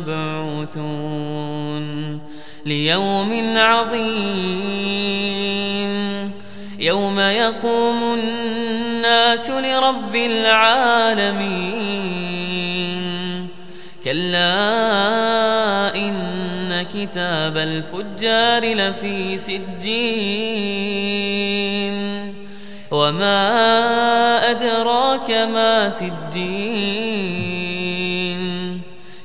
مبعوثون ليوم عظيم يوم يقوم الناس لرب العالمين كلا إن كتاب الفجار لفي سجين وما أدراك ما سجين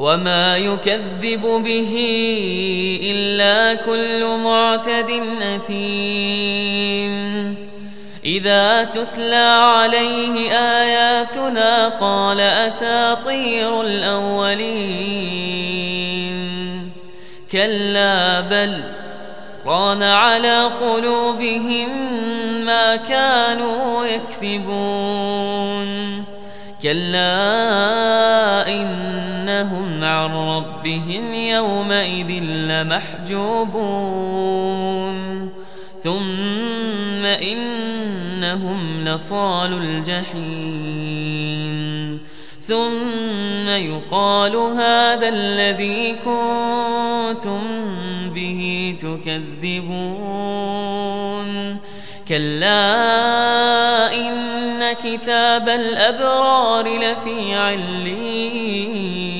وما يكذب به إلا كل معتد أثيم إذا تتلى عليه آياتنا قال أساطير الأولين كلا بل ران على قلوبهم ما كانوا يكسبون كلا عن ربهم يومئذ لمحجوبون. ثم إنهم لصال الجحيم. ثم يقال هذا الذي كنتم به تكذبون. كلا إن كتاب الأبرار لفي علين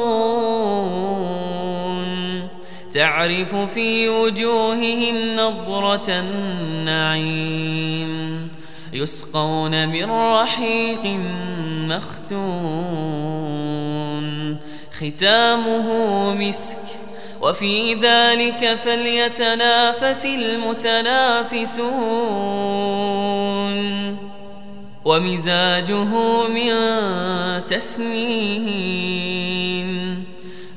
تعرف في وجوههم نضرة النعيم. يسقون من رحيق مختوم ختامه مسك. وفي ذلك فليتنافس المتنافسون. ومزاجه من تسنين